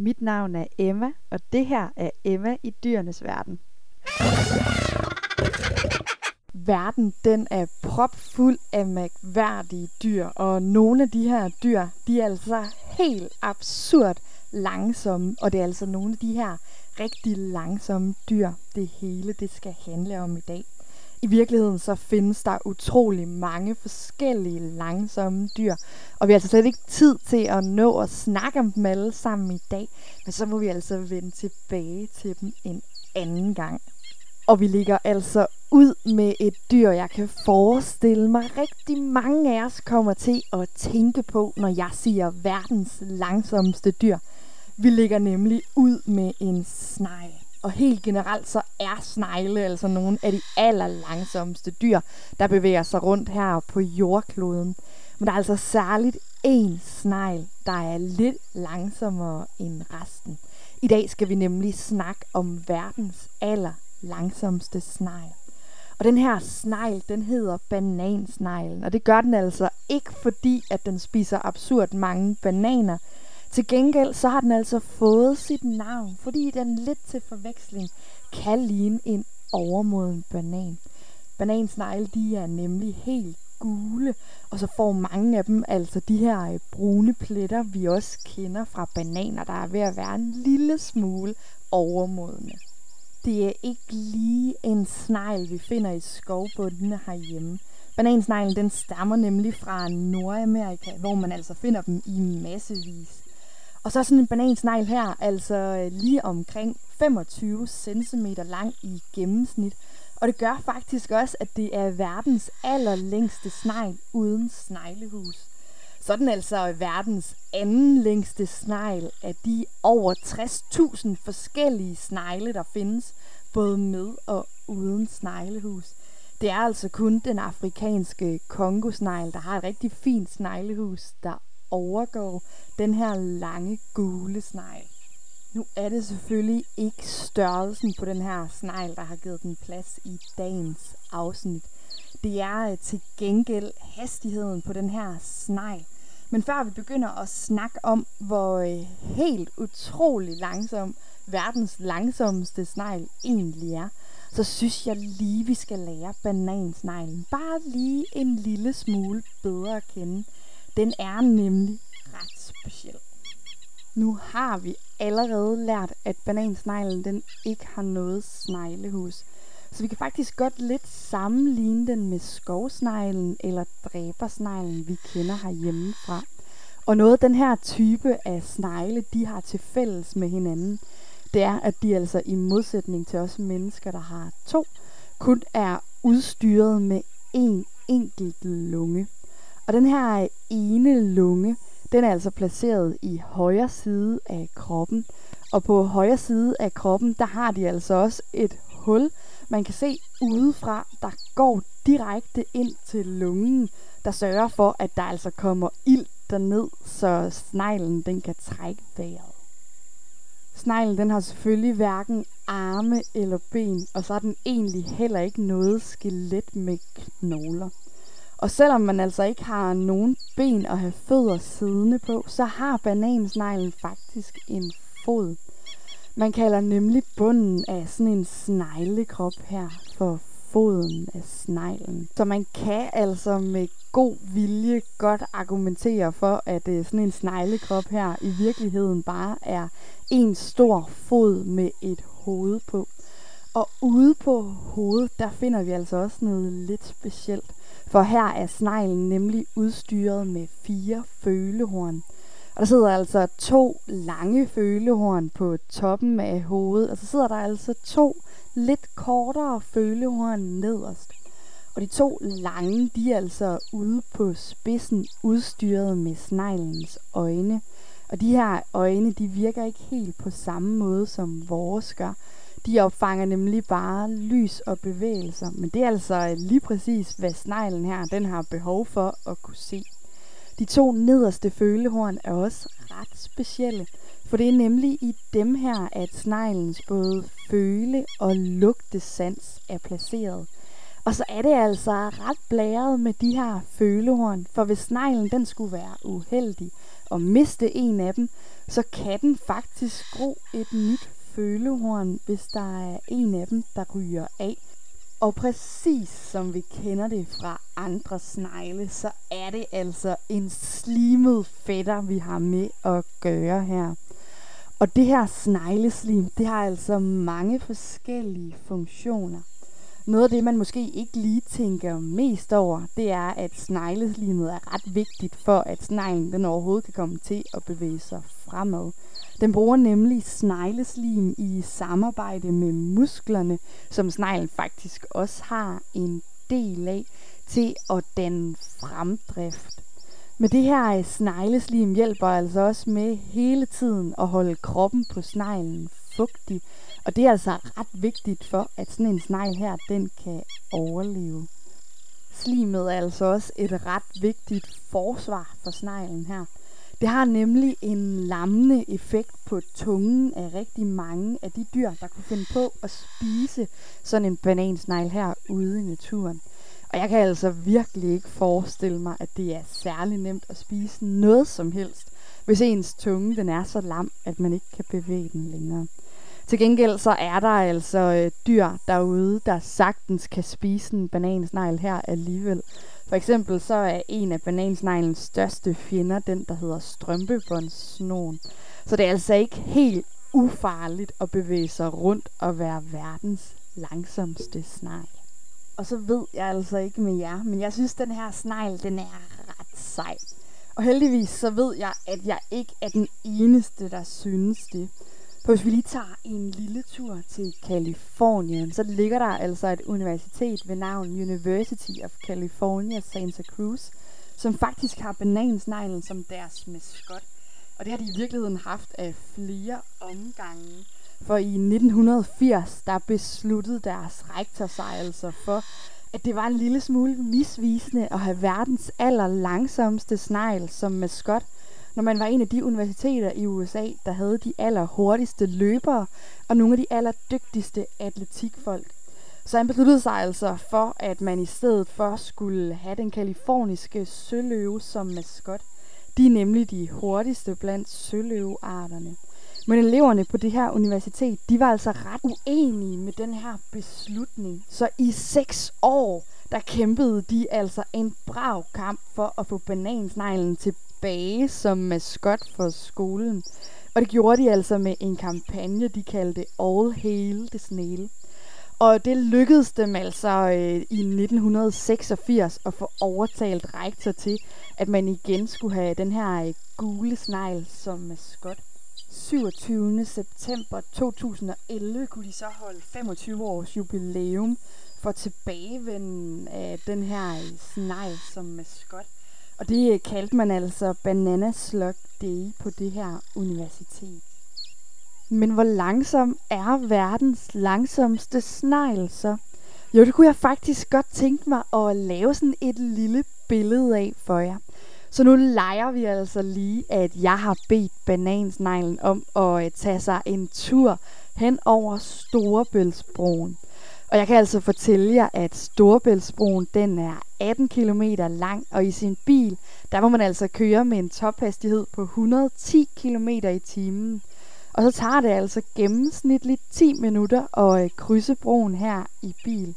Mit navn er Emma, og det her er Emma i dyrenes verden. Verden den er propfuld af mærkværdige dyr, og nogle af de her dyr, de er altså helt absurd langsomme, og det er altså nogle af de her rigtig langsomme dyr, det hele det skal handle om i dag. I virkeligheden så findes der utrolig mange forskellige langsomme dyr, og vi har altså slet ikke tid til at nå at snakke om dem alle sammen i dag, men så må vi altså vende tilbage til dem en anden gang. Og vi ligger altså ud med et dyr, jeg kan forestille mig rigtig mange af os kommer til at tænke på, når jeg siger verdens langsomste dyr. Vi ligger nemlig ud med en snegl. Og helt generelt så er snegle altså nogle af de allerlangsomste dyr, der bevæger sig rundt her på jordkloden. Men der er altså særligt én snegl, der er lidt langsommere end resten. I dag skal vi nemlig snakke om verdens aller langsomste snegl. Og den her snegl, den hedder banansneglen, og det gør den altså ikke fordi, at den spiser absurd mange bananer, til gengæld så har den altså fået sit navn, fordi den lidt til forveksling kan ligne en overmoden banan. Banansnegle, de er nemlig helt gule, og så får mange af dem altså de her øh, brune pletter, vi også kender fra bananer, der er ved at være en lille smule overmodne. Det er ikke lige en snegl, vi finder i skovbundene herhjemme. Banansneglen den stammer nemlig fra Nordamerika, hvor man altså finder dem i massevis. Og så sådan en banansnegl her, altså øh, lige omkring 25 cm lang i gennemsnit. Og det gør faktisk også, at det er verdens allerlængste snegl uden sneglehus. Så er den altså verdens anden længste snegl af de over 60.000 forskellige snegle, der findes, både med og uden sneglehus. Det er altså kun den afrikanske kongosnegl, der har et rigtig fint sneglehus, der overgår den her lange gule snegl. Nu er det selvfølgelig ikke størrelsen på den her snegl, der har givet den plads i dagens afsnit. Det er øh, til gengæld hastigheden på den her snegl. Men før vi begynder at snakke om, hvor øh, helt utrolig langsom verdens langsomste snegl egentlig er, så synes jeg lige, vi skal lære banansneglen bare lige en lille smule bedre at kende. Den er nemlig ret speciel. Nu har vi allerede lært, at banansneglen den ikke har noget sneglehus. Så vi kan faktisk godt lidt sammenligne den med skovsneglen eller dræbersneglen, vi kender herhjemmefra. Og noget den her type af snegle, de har til fælles med hinanden, det er, at de altså i modsætning til os mennesker, der har to, kun er udstyret med en enkelt lunge. Og den her ene lunge, den er altså placeret i højre side af kroppen. Og på højre side af kroppen, der har de altså også et hul, man kan se udefra, der går direkte ind til lungen, der sørger for, at der altså kommer ild derned, så sneglen den kan trække vejret. Sneglen den har selvfølgelig hverken arme eller ben, og så har den egentlig heller ikke noget skelet med knogler. Og selvom man altså ikke har nogen ben at have fødder siddende på, så har banansneglen faktisk en fod. Man kalder nemlig bunden af sådan en sneglekrop her for foden af sneglen. Så man kan altså med god vilje godt argumentere for, at øh, sådan en sneglekrop her i virkeligheden bare er en stor fod med et hoved på. Og ude på hovedet, der finder vi altså også noget lidt specielt. For her er sneglen nemlig udstyret med fire følehorn. Og der sidder altså to lange følehorn på toppen af hovedet, og så sidder der altså to lidt kortere følehorn nederst. Og de to lange, de er altså ude på spidsen udstyret med sneglens øjne. Og de her øjne, de virker ikke helt på samme måde som vores gør. De opfanger nemlig bare lys og bevægelser, men det er altså lige præcis, hvad sneglen her den har behov for at kunne se. De to nederste følehorn er også ret specielle, for det er nemlig i dem her, at sneglens både føle- og lugtesans er placeret. Og så er det altså ret blæret med de her følehorn, for hvis sneglen den skulle være uheldig og miste en af dem, så kan den faktisk gro et nyt følehorn, hvis der er en af dem, der ryger af. Og præcis som vi kender det fra andre snegle, så er det altså en slimet fætter, vi har med at gøre her. Og det her snegleslim, det har altså mange forskellige funktioner. Noget af det, man måske ikke lige tænker mest over, det er, at snegleslimet er ret vigtigt for, at sneglen den overhovedet kan komme til at bevæge sig fremad. Den bruger nemlig snegleslim i samarbejde med musklerne, som sneglen faktisk også har en del af, til at danne fremdrift. Men det her øh, snegleslim hjælper altså også med hele tiden at holde kroppen på sneglen fugtig. Og det er altså ret vigtigt for, at sådan en snegl her, den kan overleve. Slimet er altså også et ret vigtigt forsvar for sneglen her. Det har nemlig en lammende effekt på tungen af rigtig mange af de dyr, der kunne finde på at spise sådan en banansnegl her ude i naturen. Og jeg kan altså virkelig ikke forestille mig, at det er særlig nemt at spise noget som helst, hvis ens tunge den er så lam, at man ikke kan bevæge den længere. Til gengæld så er der altså øh, dyr derude, der sagtens kan spise en banansnegl her alligevel. For eksempel så er en af banansneglens største fjender den, der hedder strømpebåndssnoren. Så det er altså ikke helt ufarligt at bevæge sig rundt og være verdens langsomste snegl. Og så ved jeg altså ikke med jer, men jeg synes, den her snegl, den er ret sej. Og heldigvis så ved jeg, at jeg ikke er den eneste, der synes det. For hvis vi lige tager en lille tur til Kalifornien, så ligger der altså et universitet ved navn University of California Santa Cruz, som faktisk har banansneglen som deres maskot. Og det har de i virkeligheden haft af flere omgange. For i 1980, der besluttede deres rektor sig altså for, at det var en lille smule misvisende at have verdens aller langsomste snegl som maskot, når man var en af de universiteter i USA, der havde de aller hurtigste løbere og nogle af de aller dygtigste atletikfolk. Så han besluttede sig altså for, at man i stedet for skulle have den kaliforniske søløve som maskot. De er nemlig de hurtigste blandt søløvearterne. Men eleverne på det her universitet, de var altså ret uenige med den her beslutning. Så i seks år, der kæmpede de altså en brav kamp for at få banansneglen tilbage som maskot for skolen. Og det gjorde de altså med en kampagne, de kaldte All Hail the Snail. Og det lykkedes dem altså øh, i 1986 at få overtalt rektor til, at man igen skulle have den her øh, gule snegl som maskot. 27. september 2011 kunne de så holde 25 års jubilæum for tilbagevenden af den her øh, snegl som maskot. Og det kaldte man altså Banana Slug Day på det her universitet. Men hvor langsom er verdens langsomste snegl så? Jo, det kunne jeg faktisk godt tænke mig at lave sådan et lille billede af for jer. Så nu leger vi altså lige, at jeg har bedt banansneglen om at øh, tage sig en tur hen over Storebæltsbroen. Og jeg kan altså fortælle jer, at Storebæltsbroen den er 18 km lang, og i sin bil, der må man altså køre med en tophastighed på 110 km i timen. Og så tager det altså gennemsnitligt 10 minutter at øh, krydse broen her i bil.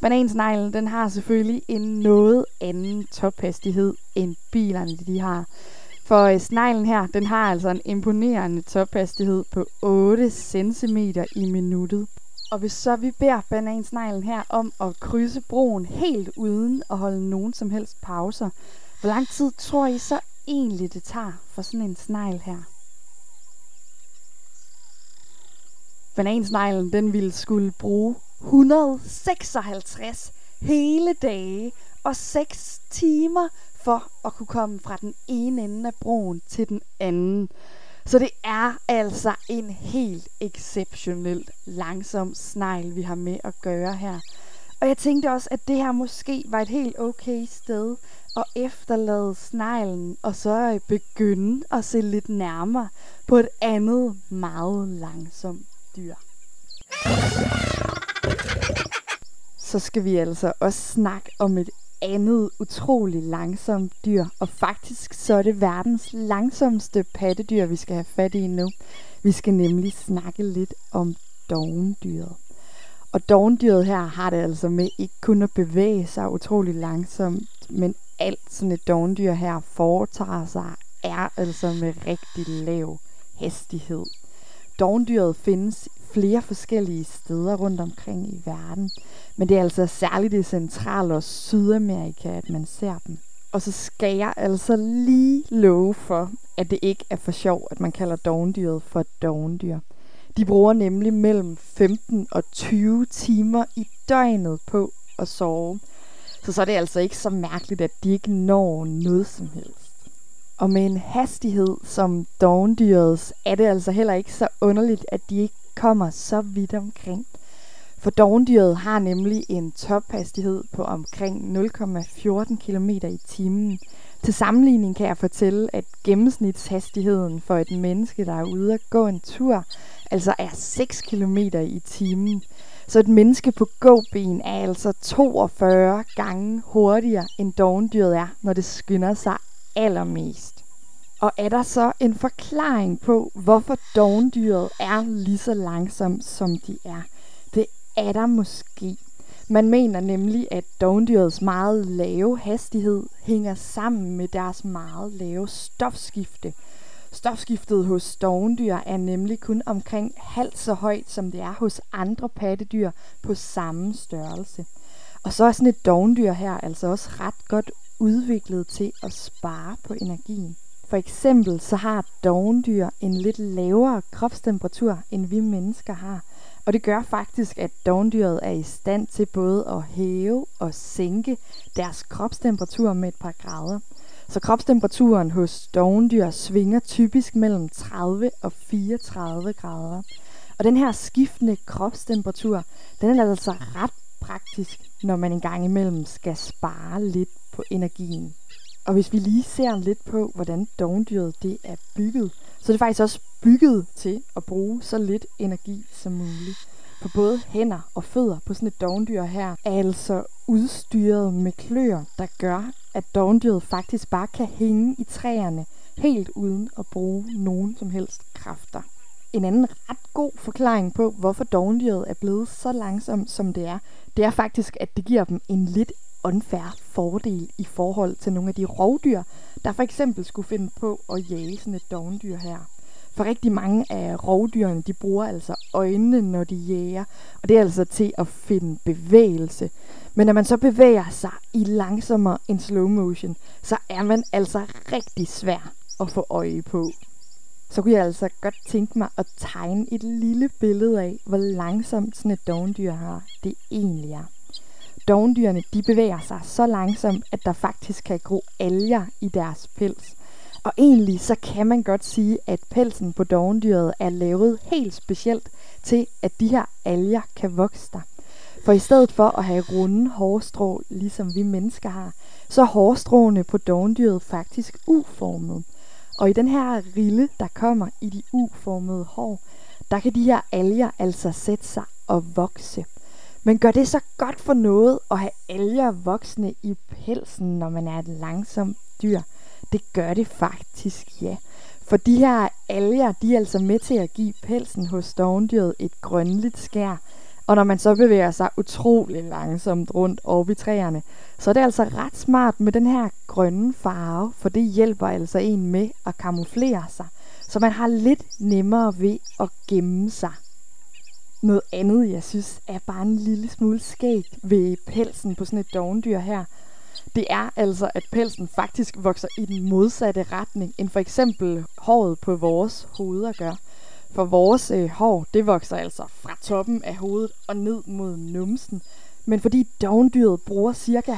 Banansneglen, den har selvfølgelig en noget anden tophastighed end bilerne, de har. For øh, sneglen her, den har altså en imponerende tophastighed på 8 cm i minuttet. Og hvis så vi beder banansneglen her om at krydse broen helt uden at holde nogen som helst pauser, hvor lang tid tror I så egentlig det tager for sådan en snegl her? Banansneglen, den ville skulle bruge 156 hele dage og 6 timer for at kunne komme fra den ene ende af broen til den anden. Så det er altså en helt exceptionelt langsom snegl, vi har med at gøre her. Og jeg tænkte også, at det her måske var et helt okay sted at efterlade sneglen, og så begynde at se lidt nærmere på et andet meget langsomt dyr. så skal vi altså også snakke om et andet utrolig langsomt dyr. Og faktisk så er det verdens langsomste pattedyr, vi skal have fat i nu. Vi skal nemlig snakke lidt om dovendyret. Og dovendyret her har det altså med ikke kun at bevæge sig utrolig langsomt, men alt sådan et dovendyr her foretager sig, er altså med rigtig lav hastighed. Dovendyret findes flere forskellige steder rundt omkring i verden, men det er altså særligt i Central- og Sydamerika, at man ser dem. Og så skal jeg altså lige love for, at det ikke er for sjov, at man kalder dovendyret for dovendyr. De bruger nemlig mellem 15 og 20 timer i døgnet på at sove. Så så er det altså ikke så mærkeligt, at de ikke når noget som helst. Og med en hastighed som dovendyrets, er det altså heller ikke så underligt, at de ikke kommer så vidt omkring. For dovendyret har nemlig en tophastighed på omkring 0,14 km i timen. Til sammenligning kan jeg fortælle, at gennemsnitshastigheden for et menneske, der er ude at gå en tur, altså er 6 km i timen. Så et menneske på gåben er altså 42 gange hurtigere end dovendyret er, når det skynder sig allermest. Og er der så en forklaring på, hvorfor dovendyret er lige så langsomt, som de er? Det er der måske. Man mener nemlig, at dovendyrets meget lave hastighed hænger sammen med deres meget lave stofskifte. Stofskiftet hos dovendyr er nemlig kun omkring halvt så højt, som det er hos andre pattedyr på samme størrelse. Og så er sådan et dovendyr her altså også ret godt udviklet til at spare på energien. For eksempel så har dovendyr en lidt lavere kropstemperatur, end vi mennesker har. Og det gør faktisk, at dovendyret er i stand til både at hæve og sænke deres kropstemperatur med et par grader. Så kropstemperaturen hos dovendyr svinger typisk mellem 30 og 34 grader. Og den her skiftende kropstemperatur, den er altså ret praktisk, når man engang imellem skal spare lidt på energien. Og hvis vi lige ser lidt på, hvordan dovendyret det er bygget, så er det faktisk også bygget til at bruge så lidt energi som muligt. For både hænder og fødder på sådan et dogndyr her er altså udstyret med kløer, der gør, at dovendyret faktisk bare kan hænge i træerne helt uden at bruge nogen som helst kræfter. En anden ret god forklaring på, hvorfor dovendyret er blevet så langsomt, som det er, det er faktisk, at det giver dem en lidt unfair fordel i forhold til nogle af de rovdyr, der for eksempel skulle finde på at jage sådan et dovendyr her. For rigtig mange af rovdyrene, de bruger altså øjnene, når de jager, og det er altså til at finde bevægelse. Men når man så bevæger sig i langsommere end slow motion, så er man altså rigtig svær at få øje på. Så kunne jeg altså godt tænke mig at tegne et lille billede af, hvor langsomt sådan et dovendyr har det egentlig er. Dovendyrene de bevæger sig så langsomt, at der faktisk kan gro alger i deres pels. Og egentlig så kan man godt sige, at pelsen på dovendyret er lavet helt specielt til, at de her alger kan vokse der. For i stedet for at have runde hårstrå, ligesom vi mennesker har, så er hårstråene på dovendyret faktisk uformede. Og i den her rille, der kommer i de uformede hår, der kan de her alger altså sætte sig og vokse. Men gør det så godt for noget at have alger voksne i pelsen, når man er et langsomt dyr? Det gør det faktisk, ja. For de her alger, de er altså med til at give pelsen hos dovendyret et grønligt skær. Og når man så bevæger sig utrolig langsomt rundt oppe i træerne, så er det altså ret smart med den her grønne farve, for det hjælper altså en med at kamuflere sig, så man har lidt nemmere ved at gemme sig. Noget andet, jeg synes er bare en lille smule skægt ved pelsen på sådan et dovendyr her, det er altså, at pelsen faktisk vokser i den modsatte retning, end for eksempel håret på vores hoveder gør. For vores øh, hår, det vokser altså fra toppen af hovedet og ned mod numsen. Men fordi dovendyret bruger ca.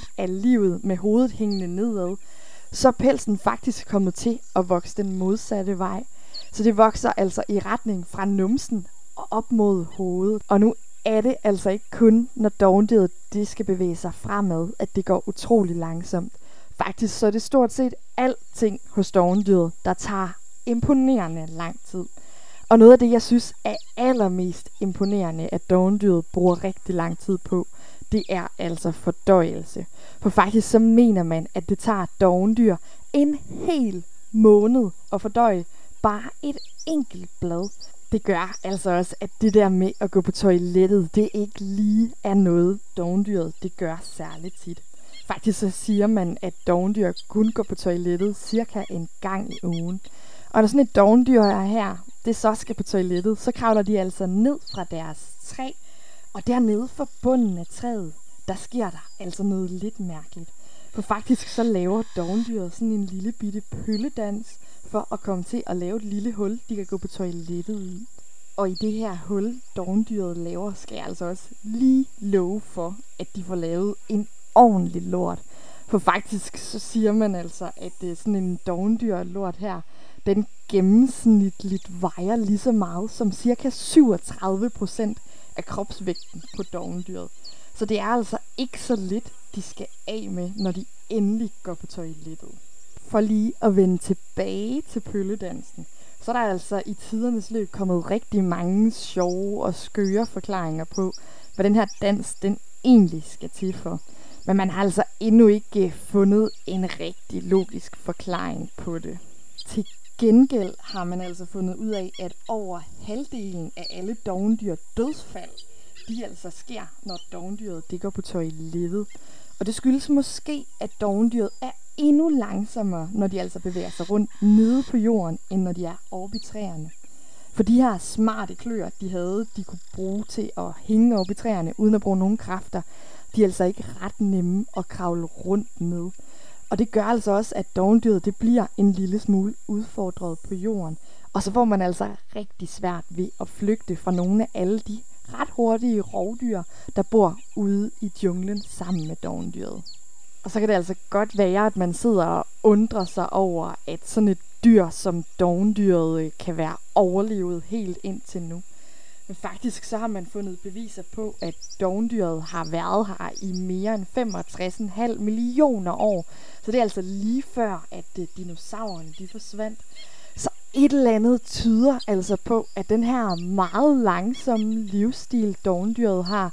90% af livet med hovedet hængende nedad, så er pelsen faktisk kommet til at vokse den modsatte vej. Så det vokser altså i retning fra numsen og op mod hovedet. Og nu er det altså ikke kun, når dogndyret det skal bevæge sig fremad, at det går utrolig langsomt. Faktisk så er det stort set alting hos dogndyret, der tager imponerende lang tid. Og noget af det, jeg synes er allermest imponerende, at dovendyret bruger rigtig lang tid på, det er altså fordøjelse. For faktisk så mener man, at det tager dovendyr en hel måned at fordøje bare et enkelt blad. Det gør altså også, at det der med at gå på toilettet, det ikke lige er noget, dovendyret det gør særligt tit. Faktisk så siger man, at dovendyr kun går på toilettet cirka en gang i ugen. Og når sådan et dovendyr er her, det så skal på toilettet, så kravler de altså ned fra deres træ, og dernede for bunden af træet, der sker der altså noget lidt mærkeligt. For faktisk så laver dovendyret sådan en lille bitte pølledans for at komme til at lave et lille hul, de kan gå på toilettet i. Og i det her hul, dovendyret laver, skal jeg altså også lige love for, at de får lavet en ordentlig lort. For faktisk så siger man altså, at det er sådan en dovendyr lort her, den gennemsnitligt vejer lige så meget som cirka 37% af kropsvægten på dovendyret. Så det er altså ikke så lidt, de skal af med, når de endelig går på toilettet. For lige at vende tilbage til pølledansen, så er der altså i tidernes løb kommet rigtig mange sjove og skøre forklaringer på, hvad den her dans den egentlig skal til for. Men man har altså endnu ikke øh, fundet en rigtig logisk forklaring på det. Til gengæld har man altså fundet ud af, at over halvdelen af alle dovendyr dødsfald, de altså sker, når dovendyret det går på toilettet. Og det skyldes måske, at dovendyret er endnu langsommere, når de altså bevæger sig rundt nede på jorden, end når de er oppe i træerne. For de her smarte kløer, de havde, de kunne bruge til at hænge op i træerne, uden at bruge nogen kræfter, de er altså ikke ret nemme at kravle rundt med. Og det gør altså også, at dovendyret det bliver en lille smule udfordret på jorden. Og så får man altså rigtig svært ved at flygte fra nogle af alle de ret hurtige rovdyr, der bor ude i junglen sammen med dovendyret. Og så kan det altså godt være, at man sidder og undrer sig over, at sådan et dyr som dovendyret øh, kan være overlevet helt indtil nu. Men faktisk så har man fundet beviser på, at dovendyret har været her i mere end 65,5 millioner år. Så det er altså lige før, at øh, dinosaurerne de forsvandt. Et eller andet tyder altså på, at den her meget langsomme livsstil, dovendyret har,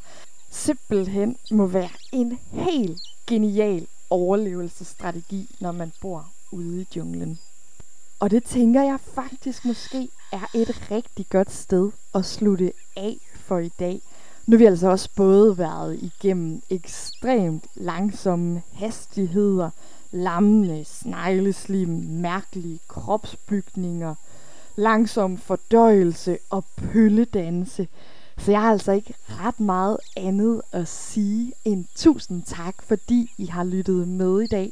simpelthen må være en helt genial overlevelsesstrategi, når man bor ude i junglen. Og det tænker jeg faktisk måske er et rigtig godt sted at slutte af for i dag. Nu har vi altså også både været igennem ekstremt langsomme hastigheder, lammende snegleslim, mærkelige kropsbygninger, langsom fordøjelse og pølledanse. Så jeg har altså ikke ret meget andet at sige end tusind tak, fordi I har lyttet med i dag.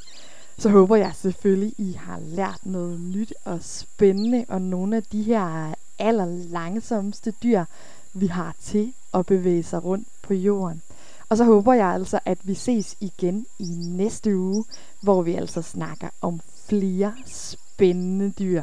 Så håber jeg selvfølgelig, I har lært noget nyt og spændende, og nogle af de her allerlangsomste dyr, vi har til at bevæge sig rundt på jorden. Og så håber jeg altså, at vi ses igen i næste uge, hvor vi altså snakker om flere spændende dyr.